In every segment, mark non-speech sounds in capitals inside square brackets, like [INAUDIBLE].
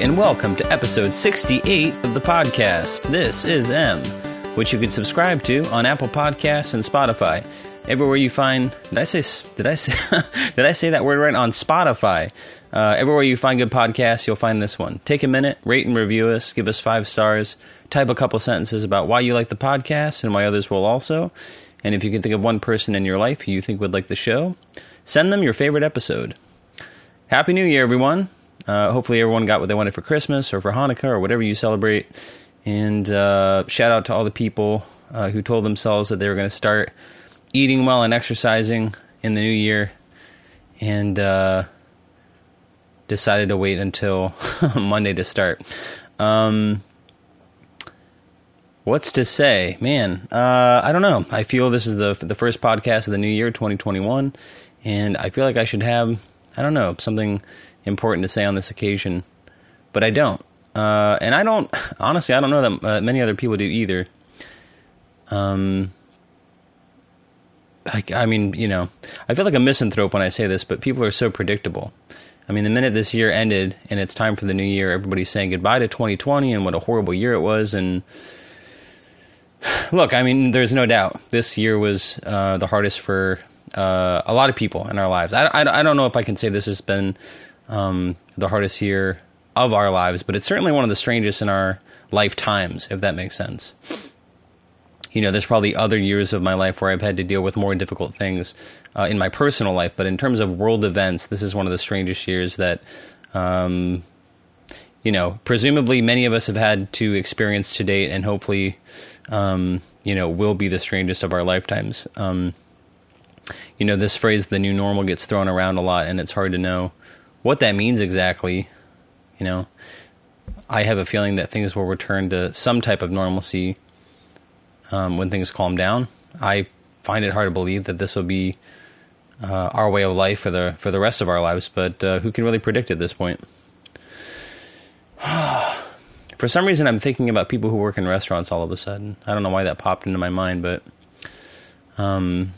and welcome to episode 68 of the podcast. This is M, which you can subscribe to on Apple Podcasts and Spotify. Everywhere you find, did I say, did I say, [LAUGHS] did I say that word right? On Spotify. Uh, everywhere you find good podcasts, you'll find this one. Take a minute, rate and review us, give us five stars, type a couple sentences about why you like the podcast and why others will also. And if you can think of one person in your life who you think would like the show, send them your favorite episode. Happy New Year, everyone. Uh, hopefully, everyone got what they wanted for Christmas or for Hanukkah or whatever you celebrate. And uh, shout out to all the people uh, who told themselves that they were going to start eating well and exercising in the new year and uh, decided to wait until [LAUGHS] Monday to start. Um, what's to say, man? Uh, I don't know. I feel this is the the first podcast of the new year, 2021, and I feel like I should have, I don't know, something important to say on this occasion, but I don't. Uh, and I don't, honestly, I don't know that uh, many other people do either. Um, I, I mean, you know, I feel like a misanthrope when I say this, but people are so predictable. I mean, the minute this year ended and it's time for the new year, everybody's saying goodbye to 2020 and what a horrible year it was. And look, I mean, there's no doubt this year was uh, the hardest for uh, a lot of people in our lives. I, I, I, don't know if I can say this has been um, the hardest year of our lives, but it's certainly one of the strangest in our lifetimes, if that makes sense. You know, there's probably other years of my life where I've had to deal with more difficult things uh, in my personal life, but in terms of world events, this is one of the strangest years that, um, you know, presumably many of us have had to experience to date, and hopefully, um, you know, will be the strangest of our lifetimes. Um, you know, this phrase, the new normal, gets thrown around a lot, and it's hard to know what that means exactly, you know, I have a feeling that things will return to some type of normalcy um, when things calm down. I find it hard to believe that this will be uh, our way of life for the for the rest of our lives, but uh, who can really predict at this point? [SIGHS] for some reason, I'm thinking about people who work in restaurants all of a sudden. I don't know why that popped into my mind, but um,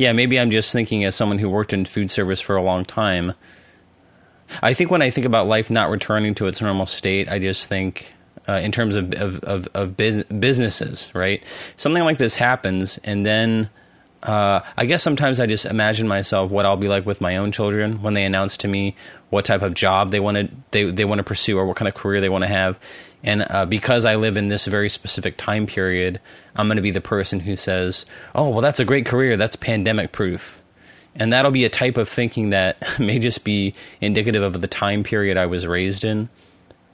Yeah, maybe I'm just thinking as someone who worked in food service for a long time. I think when I think about life not returning to its normal state, I just think uh, in terms of of, of, of biz- businesses, right? Something like this happens, and then uh, I guess sometimes I just imagine myself what I'll be like with my own children when they announce to me what type of job they want to they they want to pursue or what kind of career they want to have, and uh, because I live in this very specific time period, I'm going to be the person who says, "Oh, well, that's a great career. That's pandemic proof." And that'll be a type of thinking that [LAUGHS] may just be indicative of the time period I was raised in.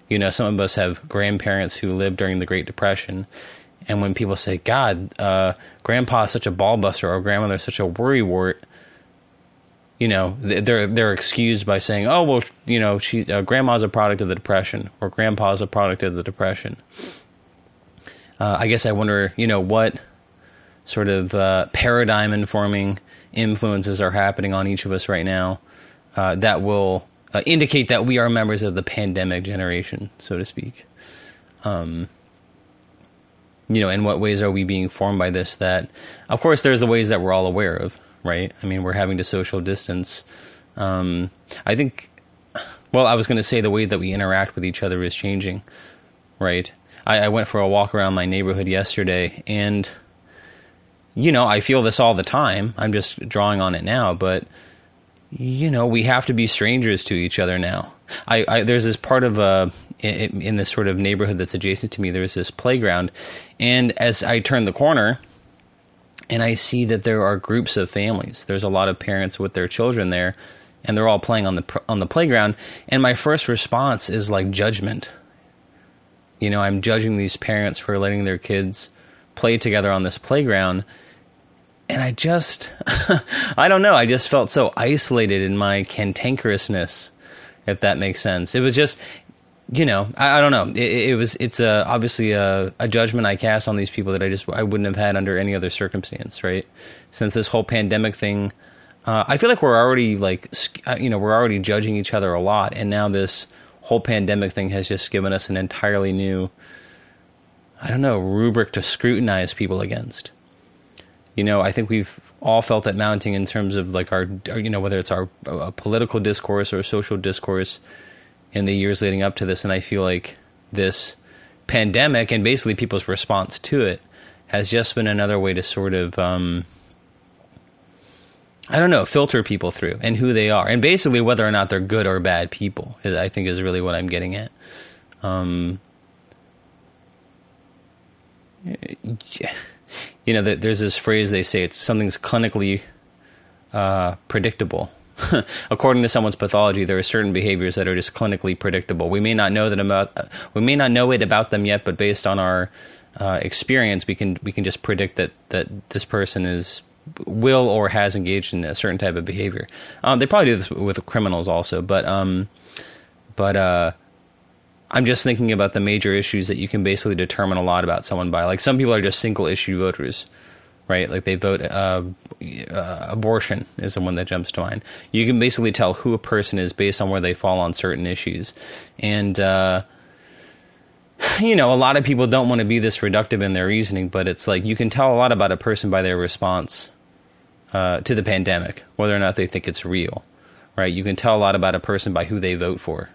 You know, some of us have grandparents who lived during the Great Depression. And when people say, God, uh, grandpa's such a ballbuster or grandmother's such a worrywart, you know they're they're excused by saying, "Oh well, you know, she uh, grandma's a product of the depression, or grandpa's a product of the depression." Uh, I guess I wonder, you know, what sort of uh, paradigm informing influences are happening on each of us right now uh, that will uh, indicate that we are members of the pandemic generation, so to speak. Um, you know, in what ways are we being formed by this? That, of course, there's the ways that we're all aware of right? I mean, we're having to social distance. Um, I think, well, I was going to say the way that we interact with each other is changing, right? I, I went for a walk around my neighborhood yesterday, and you know, I feel this all the time. I'm just drawing on it now, but you know, we have to be strangers to each other now. I, I there's this part of a uh, in, in this sort of neighborhood that's adjacent to me. There's this playground, and as I turn the corner, and I see that there are groups of families. There's a lot of parents with their children there, and they're all playing on the on the playground. And my first response is like judgment. You know, I'm judging these parents for letting their kids play together on this playground. And I just, [LAUGHS] I don't know, I just felt so isolated in my cantankerousness, if that makes sense. It was just, you know, I, I don't know. It, it, was it's a, obviously a, a, judgment I cast on these people that I just I wouldn't have had under any other circumstance, right? Since this whole pandemic thing, uh, I feel like we're already like uh, you know we're already judging each other a lot, and now this whole pandemic thing has just given us an entirely new, I don't know, rubric to scrutinize people against. you know, I think we've all felt it mounting in terms of like our, our you know, whether it's our uh, political discourse or social discourse in the years leading up to this. And I feel like this pandemic and basically people's response to it has just been another way to sort of, um, I don't know, filter people through and who they are, and basically whether or not they're good or bad people. I think is really what I'm getting at. Um, you know, there's this phrase they say it's something's clinically uh, predictable. [LAUGHS] According to someone's pathology, there are certain behaviors that are just clinically predictable. We may not know that about we may not know it about them yet, but based on our uh, experience, we can we can just predict that that this person is will or has engaged in a certain type of behavior. Um, they probably do this with criminals also, but um, but uh, I'm just thinking about the major issues that you can basically determine a lot about someone by. Like some people are just single issue voters, right? Like they vote uh, uh, abortion is the one that jumps to mind. You can basically tell who a person is based on where they fall on certain issues, and uh, you know, a lot of people don't want to be this reductive in their reasoning, but it's like you can tell a lot about a person by their response uh, to the pandemic, whether or not they think it's real, right? You can tell a lot about a person by who they vote for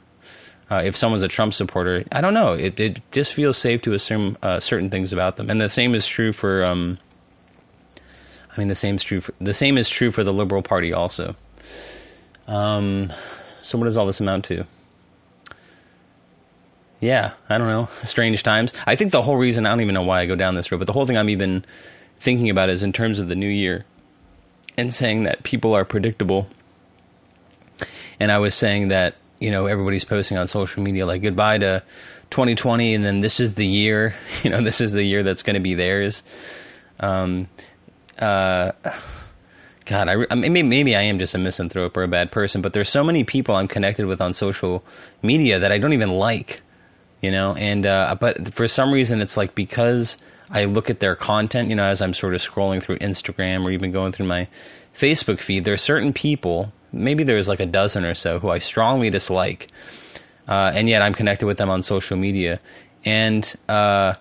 uh, if someone's a Trump supporter, I don't know. It it just feels safe to assume uh, certain things about them, and the same is true for. Um, I mean, the same is true. For, the same is true for the Liberal Party also. Um, so what does all this amount to? Yeah, I don't know. [LAUGHS] Strange times. I think the whole reason I don't even know why I go down this road, but the whole thing I'm even thinking about is in terms of the new year and saying that people are predictable. And I was saying that you know everybody's posting on social media like goodbye to 2020 and then this is the year [LAUGHS] you know this is the year that's going to be theirs um uh [SIGHS] god I, I maybe, maybe i am just a misanthrope or a bad person but there's so many people i'm connected with on social media that i don't even like you know and uh but for some reason it's like because i look at their content you know as i'm sort of scrolling through instagram or even going through my facebook feed there are certain people maybe there's like a dozen or so who I strongly dislike, uh, and yet I'm connected with them on social media. And uh,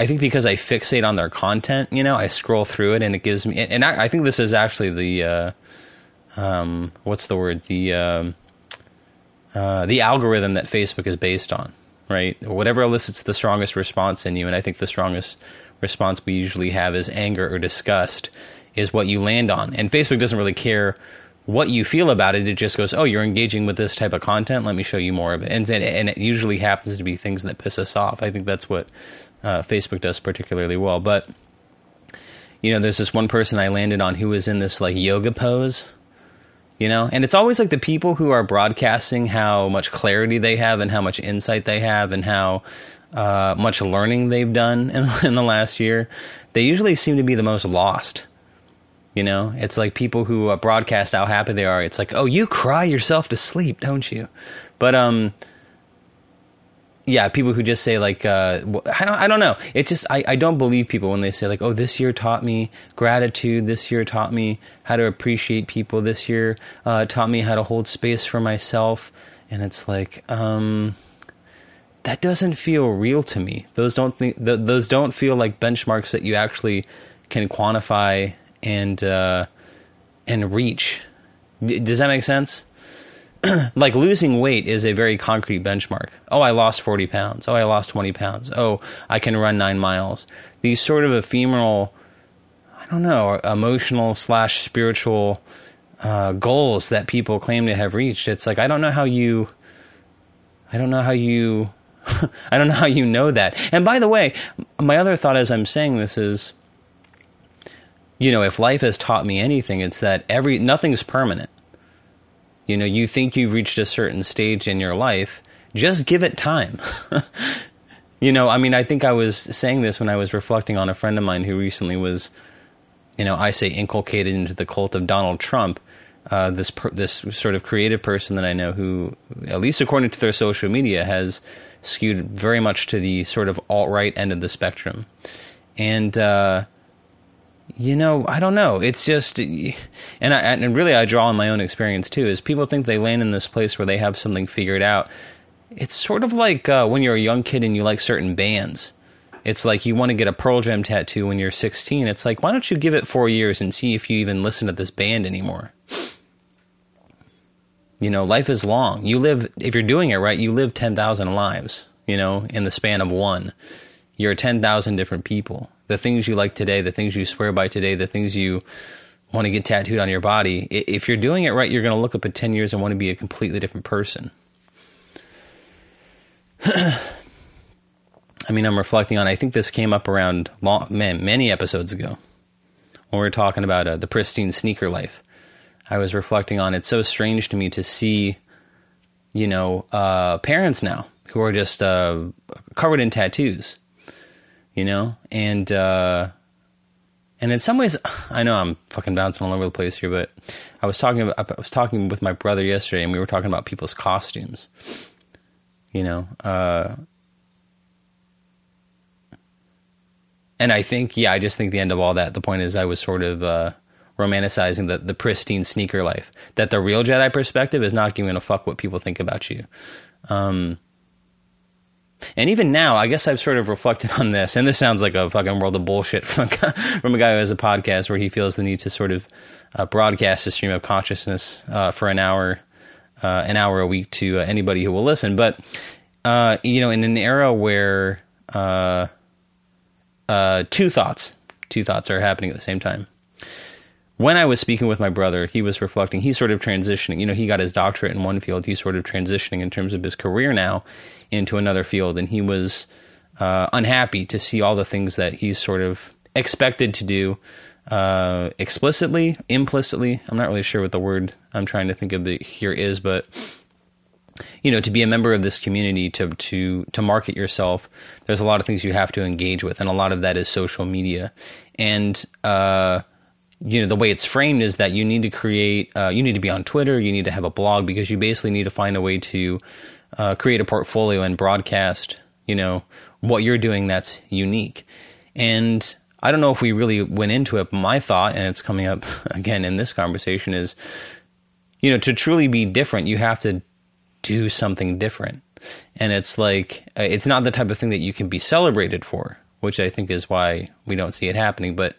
I think because I fixate on their content, you know, I scroll through it and it gives me. And I, I think this is actually the uh, um, what's the word the um, uh, the algorithm that Facebook is based on, right? Whatever elicits the strongest response in you, and I think the strongest response we usually have is anger or disgust is what you land on. And Facebook doesn't really care what you feel about it, it just goes, oh, you're engaging with this type of content. Let me show you more of it. And, and it usually happens to be things that piss us off. I think that's what uh, Facebook does particularly well. But, you know, there's this one person I landed on who was in this like yoga pose, you know, and it's always like the people who are broadcasting how much clarity they have and how much insight they have and how uh, much learning they've done in, [LAUGHS] in the last year. They usually seem to be the most lost you know, it's like people who uh, broadcast how happy they are. It's like, oh, you cry yourself to sleep, don't you? But um, yeah, people who just say like, uh, I don't, I don't know. It just, I, I don't believe people when they say like, oh, this year taught me gratitude. This year taught me how to appreciate people. This year uh, taught me how to hold space for myself. And it's like, um, that doesn't feel real to me. Those don't think, th- those don't feel like benchmarks that you actually can quantify and uh, and reach. Does that make sense? [CLEARS THROAT] like losing weight is a very concrete benchmark. Oh, I lost 40 pounds. Oh, I lost 20 pounds. Oh, I can run nine miles. These sort of ephemeral, I don't know, emotional slash spiritual uh, goals that people claim to have reached. It's like, I don't know how you, I don't know how you, [LAUGHS] I don't know how you know that. And by the way, my other thought as I'm saying this is, you know, if life has taught me anything, it's that every nothing's permanent. You know, you think you've reached a certain stage in your life, just give it time. [LAUGHS] you know, I mean, I think I was saying this when I was reflecting on a friend of mine who recently was, you know, I say inculcated into the cult of Donald Trump. Uh, this per, this sort of creative person that I know who, at least according to their social media, has skewed very much to the sort of alt right end of the spectrum, and uh, you know, I don't know. It's just, and I, and really, I draw on my own experience too. Is people think they land in this place where they have something figured out. It's sort of like uh, when you're a young kid and you like certain bands. It's like you want to get a Pearl Jam tattoo when you're 16. It's like, why don't you give it four years and see if you even listen to this band anymore? You know, life is long. You live, if you're doing it right, you live 10,000 lives, you know, in the span of one. You're 10,000 different people. The things you like today, the things you swear by today, the things you want to get tattooed on your body. If you're doing it right, you're going to look up at 10 years and want to be a completely different person. [CLEARS THROAT] I mean, I'm reflecting on. I think this came up around long, man, many episodes ago when we were talking about uh, the pristine sneaker life. I was reflecting on. It's so strange to me to see, you know, uh, parents now who are just uh, covered in tattoos, you know, and uh, and in some ways, [SIGHS] I know I'm fucking bouncing all over the place here, but I was talking about, I was talking with my brother yesterday, and we were talking about people's costumes. You know, uh, and I think, yeah, I just think the end of all that. The point is, I was sort of uh, romanticizing the the pristine sneaker life. That the real Jedi perspective is not giving a fuck what people think about you. Um, and even now, I guess I've sort of reflected on this, and this sounds like a fucking world of bullshit [LAUGHS] from a guy, from a guy who has a podcast where he feels the need to sort of uh, broadcast a stream of consciousness uh, for an hour, uh, an hour a week to uh, anybody who will listen. But uh, you know, in an era where uh, two thoughts. Two thoughts are happening at the same time. When I was speaking with my brother, he was reflecting. He's sort of transitioning. You know, he got his doctorate in one field. He's sort of transitioning in terms of his career now into another field, and he was uh, unhappy to see all the things that he's sort of expected to do uh, explicitly, implicitly. I'm not really sure what the word I'm trying to think of here is, but you know, to be a member of this community, to to to market yourself, there's a lot of things you have to engage with, and a lot of that is social media. And uh, you know, the way it's framed is that you need to create, uh, you need to be on Twitter, you need to have a blog, because you basically need to find a way to uh, create a portfolio and broadcast, you know, what you're doing that's unique. And I don't know if we really went into it, but my thought, and it's coming up [LAUGHS] again in this conversation, is you know, to truly be different, you have to do something different. And it's like, uh, it's not the type of thing that you can be celebrated for, which I think is why we don't see it happening. But,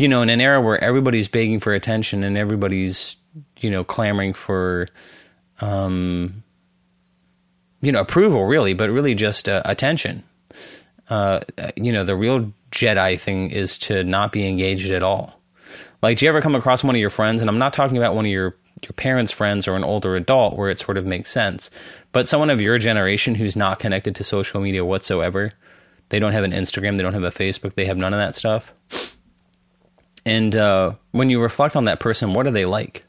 you know, in an era where everybody's begging for attention and everybody's, you know, clamoring for, um, you know, approval, really, but really just uh, attention. Uh, you know, the real Jedi thing is to not be engaged at all. Like, do you ever come across one of your friends, and I'm not talking about one of your your parents' friends or an older adult where it sort of makes sense. But someone of your generation who's not connected to social media whatsoever, they don't have an Instagram, they don't have a Facebook, they have none of that stuff. And uh, when you reflect on that person, what are they like?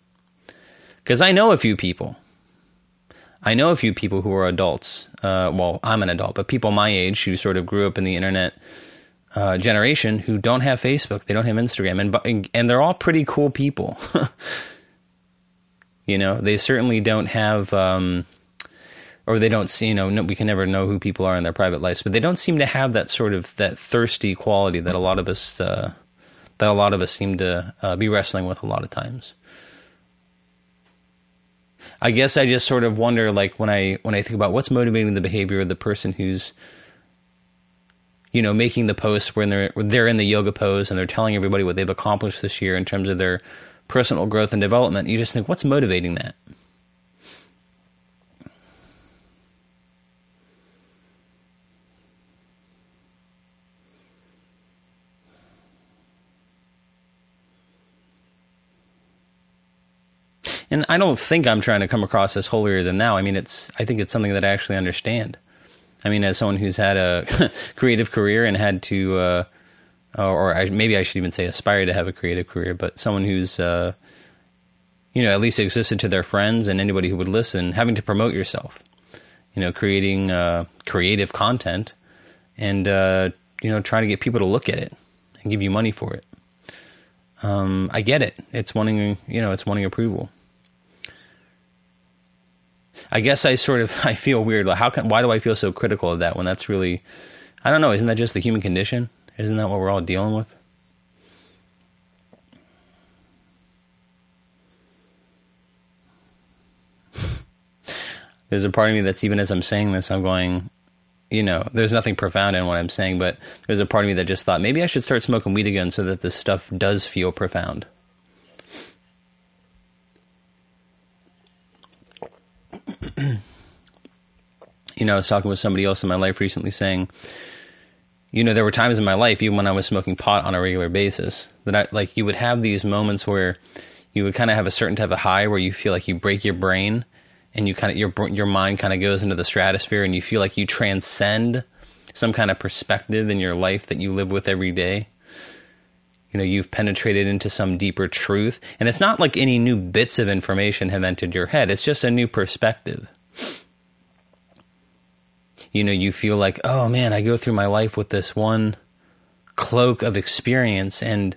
Because I know a few people. I know a few people who are adults. Uh, well, I'm an adult, but people my age who sort of grew up in the internet uh, generation who don't have Facebook, they don't have Instagram, and and they're all pretty cool people. [LAUGHS] You know, they certainly don't have, um, or they don't see. You know, no, we can never know who people are in their private lives, but they don't seem to have that sort of that thirsty quality that a lot of us uh, that a lot of us seem to uh, be wrestling with a lot of times. I guess I just sort of wonder, like when I when I think about what's motivating the behavior of the person who's you know, making the posts when they're they're in the yoga pose and they're telling everybody what they've accomplished this year in terms of their personal growth and development, you just think, what's motivating that? And I don't think I'm trying to come across as holier than thou. I mean, it's I think it's something that I actually understand. I mean, as someone who's had a [LAUGHS] creative career and had to uh, or I, maybe I should even say aspire to have a creative career, but someone who's uh, you know at least existed to their friends and anybody who would listen, having to promote yourself, you know, creating uh, creative content, and uh, you know trying to get people to look at it and give you money for it. Um, I get it. It's wanting you know it's wanting approval. I guess I sort of [LAUGHS] I feel weird. Like how can why do I feel so critical of that when that's really I don't know. Isn't that just the human condition? Isn't that what we're all dealing with? [LAUGHS] There's a part of me that's even as I'm saying this, I'm going, you know, there's nothing profound in what I'm saying, but there's a part of me that just thought maybe I should start smoking weed again so that this stuff does feel profound. [CLEARS THROAT] you know, I was talking with somebody else in my life recently saying, you know, there were times in my life, even when I was smoking pot on a regular basis, that I like you would have these moments where you would kind of have a certain type of high where you feel like you break your brain and you kind of your your mind kind of goes into the stratosphere and you feel like you transcend some kind of perspective in your life that you live with every day you know you've penetrated into some deeper truth. And it's not like any new bits of information have entered your head. It's just a new perspective. You know you feel like oh man i go through my life with this one cloak of experience. And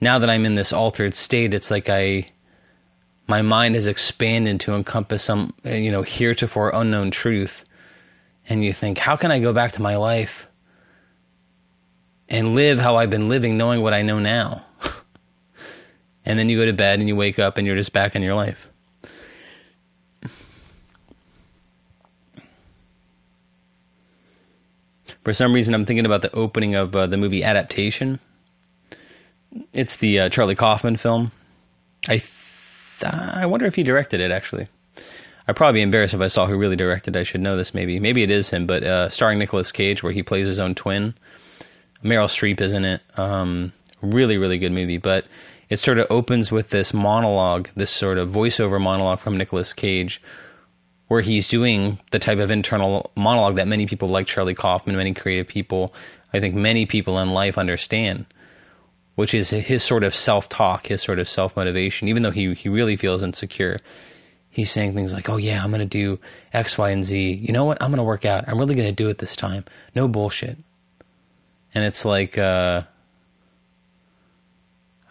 now that i'm in this altered state it's like i my mind has expanded to encompass some you know heretofore unknown truth. And you think how can i go back to my life and live how I've been living, knowing what I know now. [LAUGHS] and then you go to bed and you wake up and you're just back in your life. For some reason, I'm thinking about the opening of uh, the movie Adaptation. It's the uh, Charlie Kaufman film. I th- I wonder if he directed it. Actually, I'd probably be embarrassed if I saw who really directed. I should know this. Maybe maybe it is him, but uh, starring Nicolas Cage, where he plays his own twin. Meryl Streep is in it. Um, really, really good movie. But it sort of opens with this monologue, this sort of voiceover monologue from Nicolas Cage, where he's doing the type of internal monologue that many people like Charlie Kaufman, many creative people, I think many people in life understand, which is his sort of self talk, his sort of self motivation. Even though he, he really feels insecure, he's saying things like, Oh, yeah, I'm going to do X, Y, and Z. You know what? I'm going to work out. I'm really going to do it this time. No bullshit and it's like uh,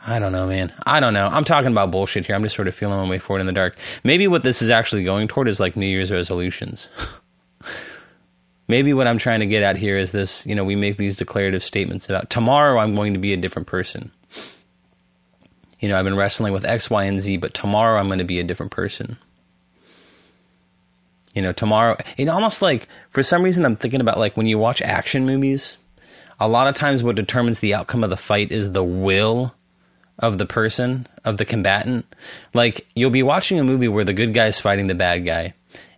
I don't know, man. I don't know. I'm talking about bullshit here. I'm just sort of feeling my way forward in the dark. Maybe what this is actually going toward is like New Year's resolutions. [LAUGHS] Maybe what I'm trying to get at here is this, you know, we make these declarative statements about tomorrow I'm going to be a different person. You know, I've been wrestling with X, Y, and Z, but tomorrow I'm going to be a different person. You know, tomorrow, it almost like, for some reason, I'm thinking about like when you watch action movies, a lot of times what determines the outcome of the fight is the will of the person, of the combatant. Like you'll be watching a movie where the good guy's fighting the bad guy,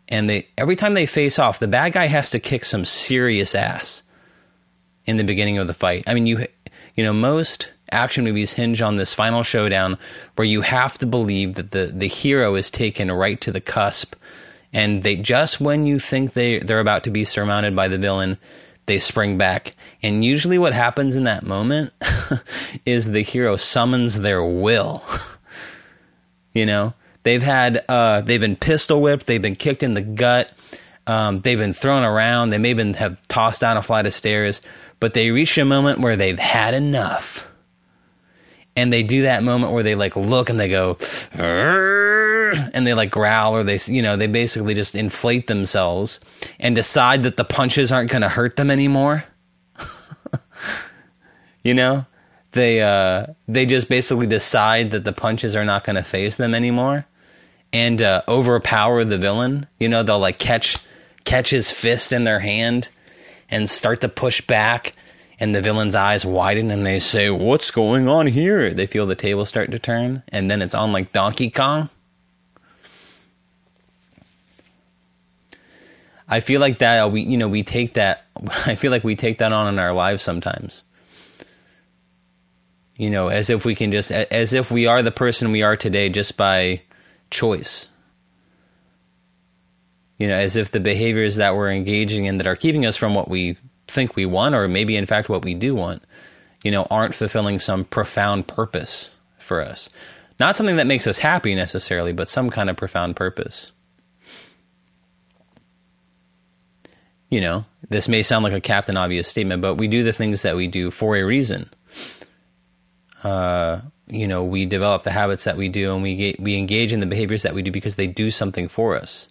and they every time they face off, the bad guy has to kick some serious ass in the beginning of the fight. I mean, you you know, most action movies hinge on this final showdown where you have to believe that the the hero is taken right to the cusp and they just when you think they they're about to be surmounted by the villain, they spring back. And usually, what happens in that moment [LAUGHS] is the hero summons their will. [LAUGHS] you know, they've had, uh, they've been pistol whipped, they've been kicked in the gut, um, they've been thrown around, they may even have tossed down a flight of stairs, but they reach a moment where they've had enough. And they do that moment where they like look and they go, [CLEARS THROAT] and they like growl or they you know they basically just inflate themselves and decide that the punches aren't going to hurt them anymore [LAUGHS] you know they uh they just basically decide that the punches are not going to faze them anymore and uh, overpower the villain you know they'll like catch catch his fist in their hand and start to push back and the villain's eyes widen and they say, What's going on here? They feel the table start to turn, and then it's on like Donkey Kong. I feel like that uh, we you know we take that [LAUGHS] I feel like we take that on in our lives sometimes. You know, as if we can just as if we are the person we are today just by choice. You know, as if the behaviors that we're engaging in that are keeping us from what we think we want or maybe in fact what we do want, you know, aren't fulfilling some profound purpose for us. Not something that makes us happy necessarily, but some kind of profound purpose. You know, this may sound like a captain obvious statement, but we do the things that we do for a reason. Uh, you know, we develop the habits that we do, and we get, we engage in the behaviors that we do because they do something for us.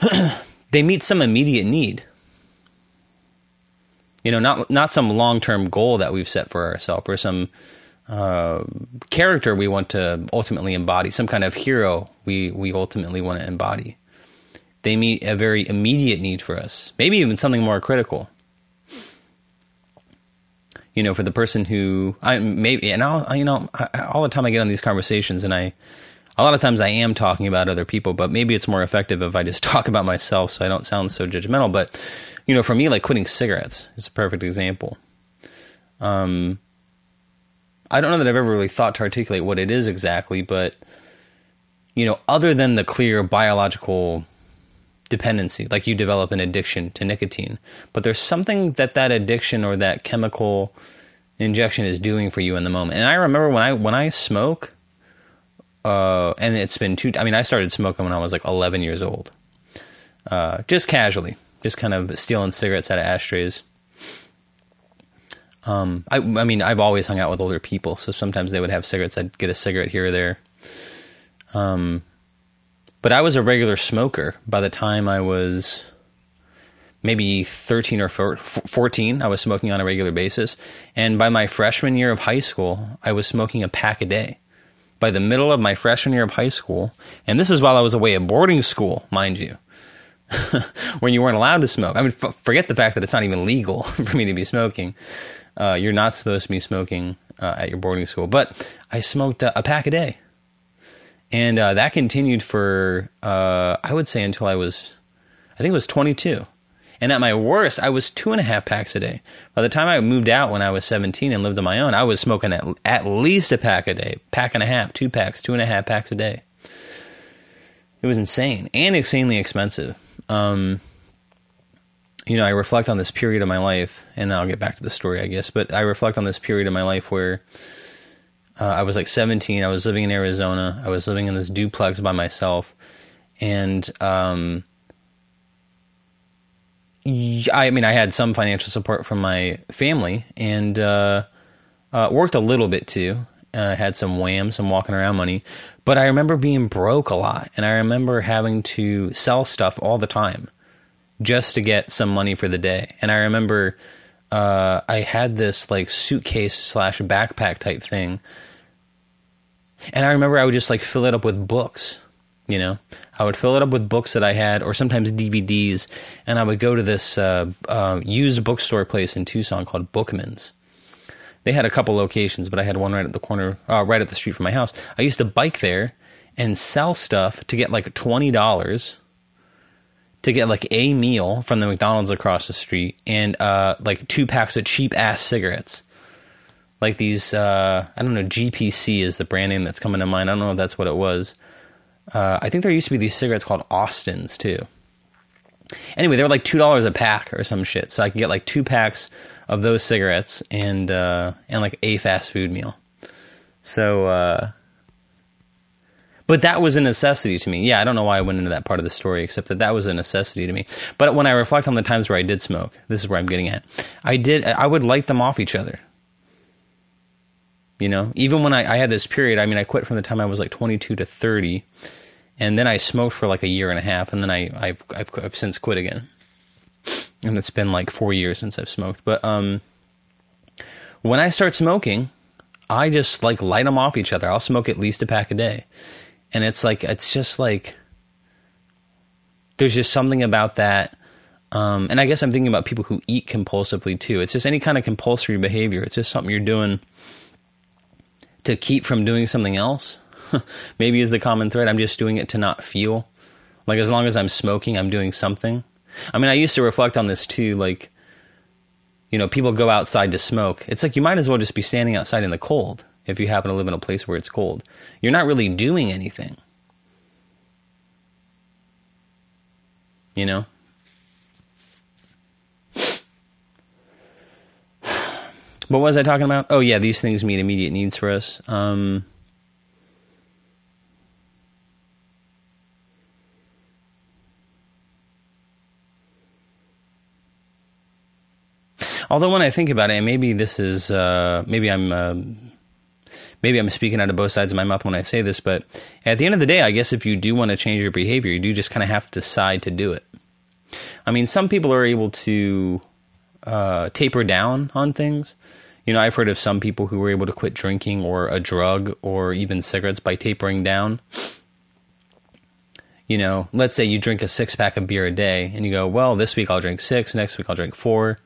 [CLEARS THROAT] they meet some immediate need. You know, not not some long term goal that we've set for ourselves or some uh, character we want to ultimately embody, some kind of hero we we ultimately want to embody They meet a very immediate need for us, maybe even something more critical. You know, for the person who I maybe, and I'll, you know, all the time I get on these conversations, and I, a lot of times I am talking about other people, but maybe it's more effective if I just [LAUGHS] talk about myself, so I don't sound so judgmental. But you know, for me, like quitting cigarettes is a perfect example. Um, I don't know that I've ever really thought to articulate what it is exactly, but you know, other than the clear biological dependency, like you develop an addiction to nicotine, but there's something that that addiction or that chemical injection is doing for you in the moment. And I remember when I when I smoke, uh, and it's been two. I mean, I started smoking when I was like 11 years old, uh, just casually, just kind of stealing cigarettes out of ashtrays. Um, I, I mean, I've always hung out with older people, so sometimes they would have cigarettes. I'd get a cigarette here or there. Um, but I was a regular smoker by the time I was maybe 13 or 14. I was smoking on a regular basis. And by my freshman year of high school, I was smoking a pack a day. By the middle of my freshman year of high school, and this is while I was away at boarding school, mind you, [LAUGHS] when you weren't allowed to smoke. I mean, f- forget the fact that it's not even legal [LAUGHS] for me to be smoking. Uh, you're not supposed to be smoking uh, at your boarding school. But I smoked a, a pack a day. And uh, that continued for, uh, I would say, until I was, I think it was 22. And at my worst, I was two and a half packs a day. By the time I moved out when I was 17 and lived on my own, I was smoking at, at least a pack a day, pack and a half, two packs, two and a half packs a day. It was insane and insanely expensive. Um, you know, I reflect on this period of my life, and I'll get back to the story, I guess. But I reflect on this period of my life where uh, I was like 17. I was living in Arizona. I was living in this duplex by myself, and um, I mean, I had some financial support from my family, and uh, uh, worked a little bit too. Uh, had some wham, some walking around money, but I remember being broke a lot, and I remember having to sell stuff all the time just to get some money for the day. And I remember uh, I had this like suitcase slash backpack type thing. And I remember I would just like fill it up with books, you know? I would fill it up with books that I had, or sometimes DVDs, and I would go to this uh, uh, used bookstore place in Tucson called Bookman's. They had a couple locations, but I had one right at the corner, uh, right at the street from my house. I used to bike there and sell stuff to get like twenty dollars to get like a meal from the McDonald's across the street and uh, like two packs of cheap ass cigarettes. Like these, uh, I don't know, GPC is the brand name that's coming to mind. I don't know if that's what it was. Uh, I think there used to be these cigarettes called Austins too. Anyway, they were like two dollars a pack or some shit. So I could get like two packs of those cigarettes and uh, and like a fast food meal. So uh, but that was a necessity to me. Yeah, I don't know why I went into that part of the story, except that that was a necessity to me. But when I reflect on the times where I did smoke, this is where I'm getting at. I did. I would light them off each other. You know, even when I, I had this period, I mean, I quit from the time I was like 22 to 30, and then I smoked for like a year and a half, and then I I've, I've, I've since quit again, and it's been like four years since I've smoked. But um, when I start smoking, I just like light them off each other. I'll smoke at least a pack a day and it's like it's just like there's just something about that um, and i guess i'm thinking about people who eat compulsively too. It's just any kind of compulsory behavior. It's just something you're doing to keep from doing something else. [LAUGHS] Maybe is the common thread. I'm just doing it to not feel. Like as long as i'm smoking i'm doing something. I mean i used to reflect on this too like you know people go outside to smoke. It's like you might as well just be standing outside in the cold if you happen to live in a place where it's cold. You're not really doing anything. You know? What was I talking about? Oh, yeah, these things meet immediate needs for us. Um, although when I think about it, and maybe this is uh, maybe I'm uh, maybe I'm speaking out of both sides of my mouth when I say this, but at the end of the day, I guess if you do want to change your behavior, you do just kind of have to decide to do it. I mean, some people are able to uh, taper down on things. You know, I've heard of some people who were able to quit drinking or a drug or even cigarettes by tapering down. you know, let's say you drink a six pack of beer a day and you go, well, this week I'll drink six, next week I'll drink four,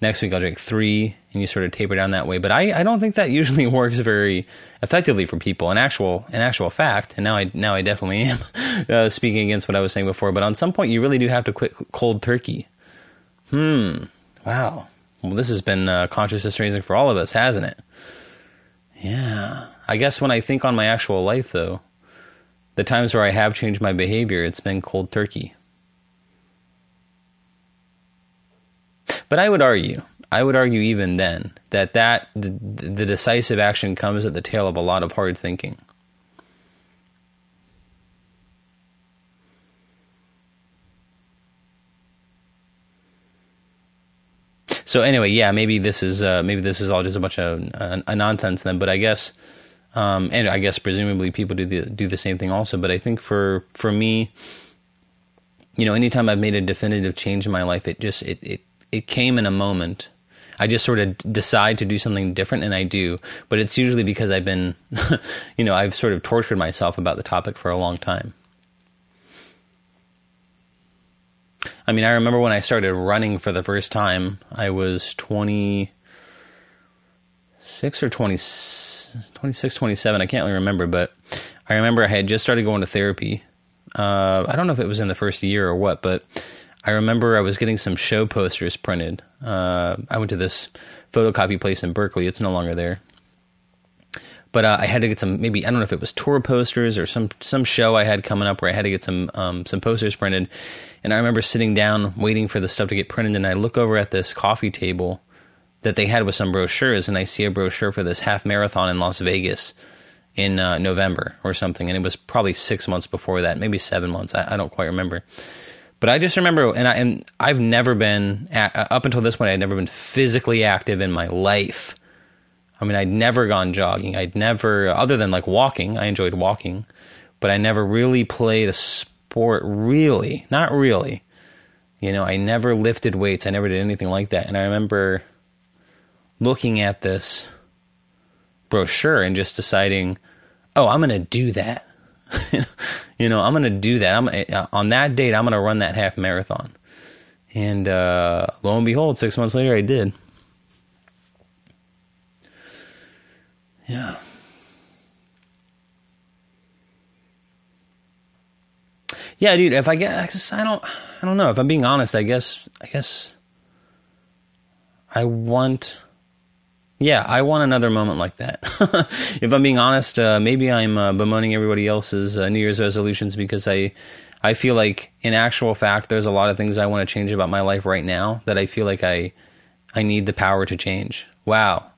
next week I'll drink three, and you sort of taper down that way. But I, I don't think that usually [LAUGHS] works very effectively for people. In actual, in actual fact, and now I, now I definitely am [LAUGHS] uh, speaking against what I was saying before. But on some point, you really do have to quit cold turkey. Hmm. Wow. Well, this has been uh, consciousness raising for all of us, hasn't it? Yeah. I guess when I think on my actual life, though, the times where I have changed my behavior, it's been cold turkey. But I would argue, I would argue even then that that the decisive action comes at the tail of a lot of hard thinking. So anyway, yeah, maybe this is uh, maybe this is all just a bunch of uh, nonsense then. But I guess, um, and I guess presumably people do the do the same thing also. But I think for for me, you know, anytime I've made a definitive change in my life, it just it it it came in a moment. I just sort of decide to do something different, and I do. But it's usually because I've been, [LAUGHS] you know, I've sort of tortured myself about the topic for a long time. I mean, I remember when I started running for the first time, I was 26 or 20, 26, 27. I can't really remember, but I remember I had just started going to therapy. Uh, I don't know if it was in the first year or what, but I remember I was getting some show posters printed. Uh, I went to this photocopy place in Berkeley. It's no longer there. But uh, I had to get some maybe I don't know if it was tour posters or some some show I had coming up where I had to get some um, some posters printed, and I remember sitting down waiting for the stuff to get printed, and I look over at this coffee table that they had with some brochures, and I see a brochure for this half marathon in Las Vegas in uh, November or something, and it was probably six months before that, maybe seven months. I, I don't quite remember. But I just remember, and, I, and I've never been up until this point. I'd never been physically active in my life. I mean, I'd never gone jogging. I'd never, other than like walking, I enjoyed walking, but I never really played a sport, really, not really. You know, I never lifted weights. I never did anything like that. And I remember looking at this brochure and just deciding, oh, I'm going to do that. [LAUGHS] you know, I'm going to do that. I'm uh, on that date. I'm going to run that half marathon. And uh, lo and behold, six months later, I did. Yeah. Yeah, dude. If I guess I don't, I don't know. If I'm being honest, I guess, I guess, I want. Yeah, I want another moment like that. [LAUGHS] if I'm being honest, uh, maybe I'm uh, bemoaning everybody else's uh, New Year's resolutions because I, I feel like in actual fact, there's a lot of things I want to change about my life right now that I feel like I, I need the power to change. Wow,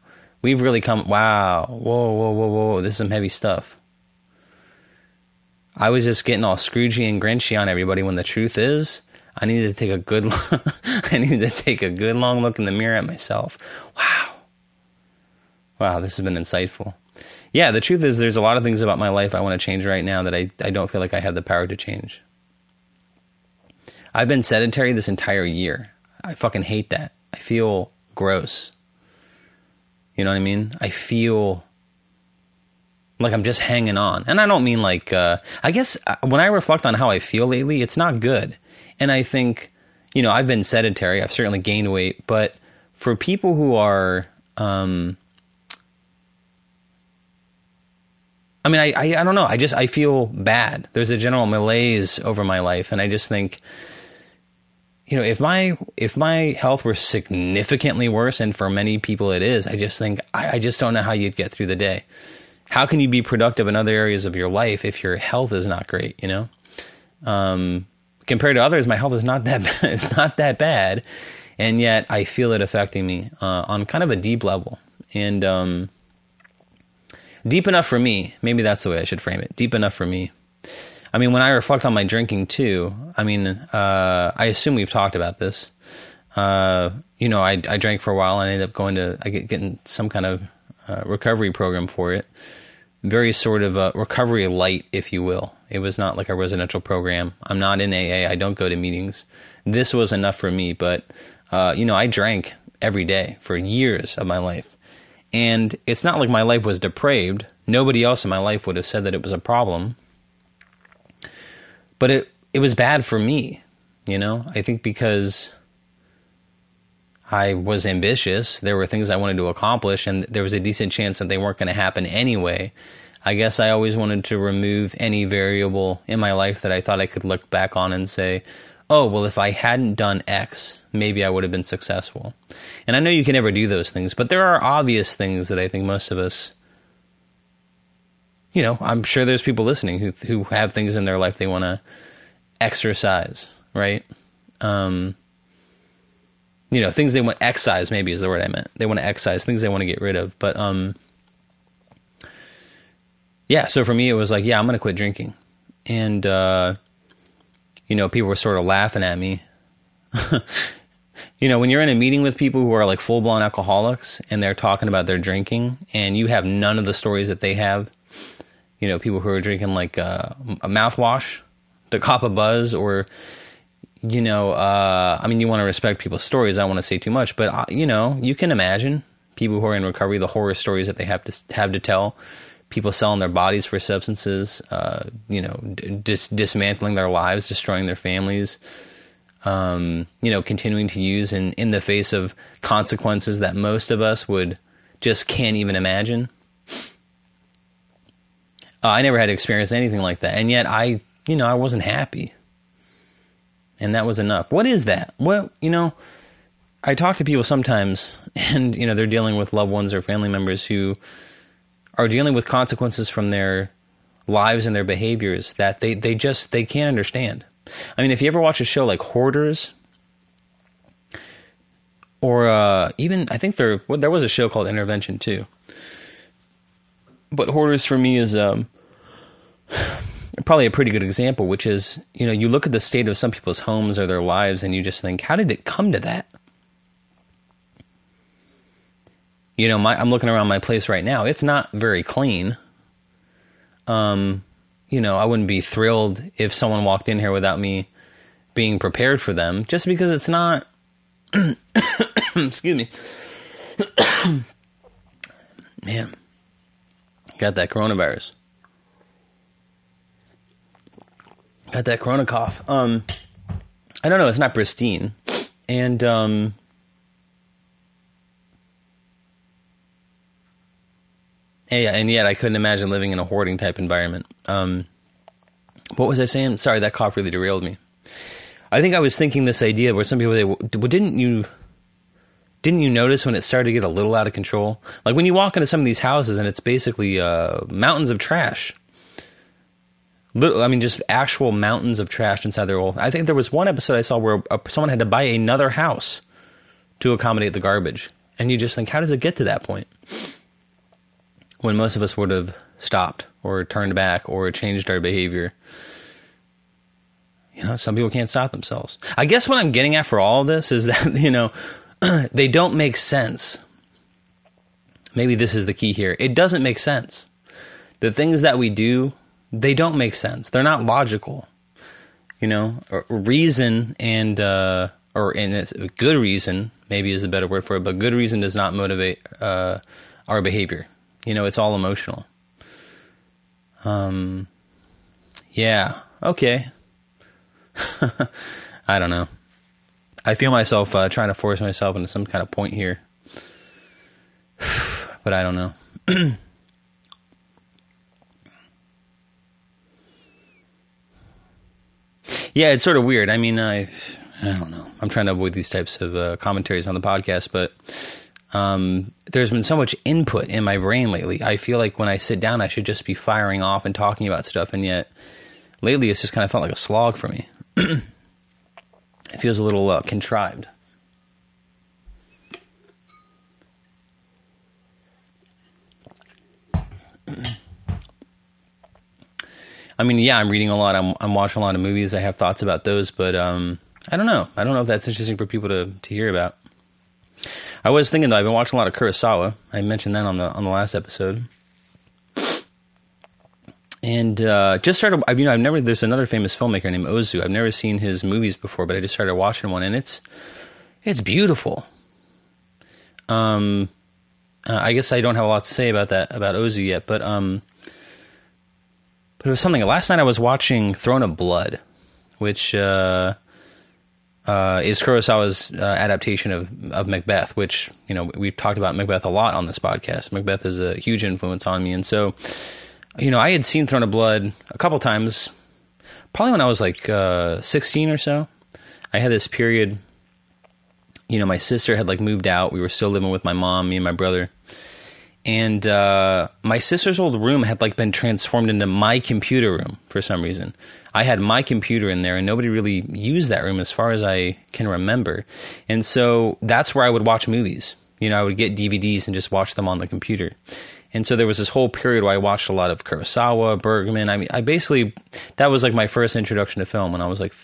we've really come. Wow, whoa, whoa, whoa, whoa, this is some heavy stuff. I was just getting all Scroogey and Grinchy on everybody when the truth is, I needed to take a good, [LAUGHS] I needed to take a good long look in the mirror at myself. Wow, wow, this has been insightful. Yeah, the truth is, there's a lot of things about my life I want to change right now that I, I don't feel like I have the power to change. I've been sedentary this entire year. I fucking hate that. I feel gross. You know what I mean? I feel like I'm just hanging on. And I don't mean like, uh, I guess uh, when I reflect on how I feel lately, it's not good. And I think, you know, I've been sedentary, I've certainly gained weight, but for people who are, um, I mean, I, I, I don't know. I just, I feel bad. There's a general malaise over my life. And I just think, you know, if my if my health were significantly worse, and for many people it is, I just think I, I, just don't know how you'd get through the day. How can you be productive in other areas of your life if your health is not great? You know, um, compared to others, my health is not that [LAUGHS] bad, it's not that bad, and yet I feel it affecting me uh, on kind of a deep level, and um, deep enough for me. Maybe that's the way I should frame it. Deep enough for me I mean, when I reflect on my drinking too, I mean, uh, I assume we've talked about this. Uh, you know, I, I drank for a while and I ended up going to, I get getting some kind of uh, recovery program for it. Very sort of a recovery light, if you will. It was not like a residential program. I'm not in AA. I don't go to meetings. This was enough for me, but, uh, you know, I drank every day for years of my life. And it's not like my life was depraved. Nobody else in my life would have said that it was a problem but it it was bad for me, you know. I think because I was ambitious, there were things I wanted to accomplish, and there was a decent chance that they weren't going to happen anyway. I guess I always wanted to remove any variable in my life that I thought I could look back on and say, oh, well, if I hadn't done X, maybe I would have been successful. And I know you can never do those things, but there are obvious things that I think most of us, you know, I'm sure there's people listening who who have things in their life they want to exercise, right? Um, you know, things they want excise maybe is the word I meant. They want to excise things they want to get rid of, but um, yeah. So for me, it was like, yeah, I'm going to quit drinking, and uh, you know, people were sort of laughing at me. [LAUGHS] you know, when you're in a meeting with people who are like full blown alcoholics and they're talking about their drinking and you have none of the stories that they have, you know, people who are drinking like uh, a mouthwash, the cop a buzz, or, you know, uh, I mean, you want to respect people's stories. I don't want to say too much, but, uh, you know, you can imagine people who are in recovery, the horror stories that they have to have to tell people selling their bodies for substances, uh, you know, dis- dismantling their lives, destroying their families, um, you know, continuing to use in, in the face of consequences that most of us would just can't even imagine. Uh, I never had to experience anything like that, and yet I, you know, I wasn't happy, and that was enough. What is that? Well, you know, I talk to people sometimes, [LAUGHS] and you know, they're dealing with loved ones or family members who are dealing with consequences from their lives and their behaviors that they, they just they can't understand. I mean, if you ever watch a show like Hoarders, or uh, even I think there well, there was a show called Intervention too. But Hoarders for me is um, [SIGHS] probably a pretty good example, which is you know you look at the state of some people's homes or their lives, and you just think, how did it come to that? You know, my, I'm looking around my place right now. It's not very clean. Um, you know, I wouldn't be thrilled if someone walked in here without me being prepared for them, just because it's not. [COUGHS] excuse me. [COUGHS] Man, got that coronavirus. Got that corona cough. Um, I don't know. It's not pristine, and um, Yeah, and yet I couldn't imagine living in a hoarding type environment. Um, what was I saying? Sorry, that cough really derailed me. I think I was thinking this idea where some people they well, didn't you didn't you notice when it started to get a little out of control? Like when you walk into some of these houses and it's basically uh, mountains of trash. Little, I mean, just actual mountains of trash inside their old. I think there was one episode I saw where a, someone had to buy another house to accommodate the garbage, and you just think, how does it get to that point? When most of us would have stopped or turned back or changed our behavior. You know, some people can't stop themselves. I guess what I'm getting at for all this is [LAUGHS] that, you know, [CLEARS THROAT] they don't make sense. Maybe this is the key here. It doesn't make sense. The things that we do, they don't make sense. They're not logical. You know, reason and, uh, or it's good reason, maybe is the better word for it, but good reason does not motivate uh, our behavior. You know, it's all emotional. Um, yeah, okay. [LAUGHS] I don't know. I feel myself uh, trying to force myself into some kind of point here, [SIGHS] but I don't know. [CLEARS THROAT] yeah, it's sort of weird. I mean, I, I don't know. I'm trying to avoid these types of uh, commentaries on the podcast, but um, there's been so much input in my brain lately. I feel like when I sit down, I should just be firing off and talking about stuff, and yet lately it's just kind of felt like a slog for me. [CLEARS THROAT] it feels a little uh, contrived. I mean, yeah, I'm reading a lot. I'm, I'm watching a lot of movies. I have thoughts about those, but um, I don't know. I don't know if that's interesting for people to to hear about. I was thinking though, I've been watching a lot of Kurosawa. I mentioned that on the on the last episode, and uh, just started. I mean, I've never. There's another famous filmmaker named Ozu. I've never seen his movies before, but I just started watching one, and it's it's beautiful. Um, uh, I guess I don't have a lot to say about that about Ozu yet, but um, but it was something. Last night I was watching Throne of Blood. which uh, uh, is Kurosawa's uh, adaptation of of Macbeth, which you know we've talked about Macbeth a lot on this podcast. Macbeth is a huge influence on me, and so you know I had seen Throne of Blood a couple times, probably when I was like uh, sixteen or so. I had this period. You know, my sister had like moved out. We were still living with my mom, me and my brother and uh, my sister's old room had like been transformed into my computer room for some reason. I had my computer in there, and nobody really used that room as far as I can remember. And so that's where I would watch movies. You know, I would get DVDs and just watch them on the computer. And so there was this whole period where I watched a lot of Kurosawa, Bergman. I mean, I basically that was like my first introduction to film when I was like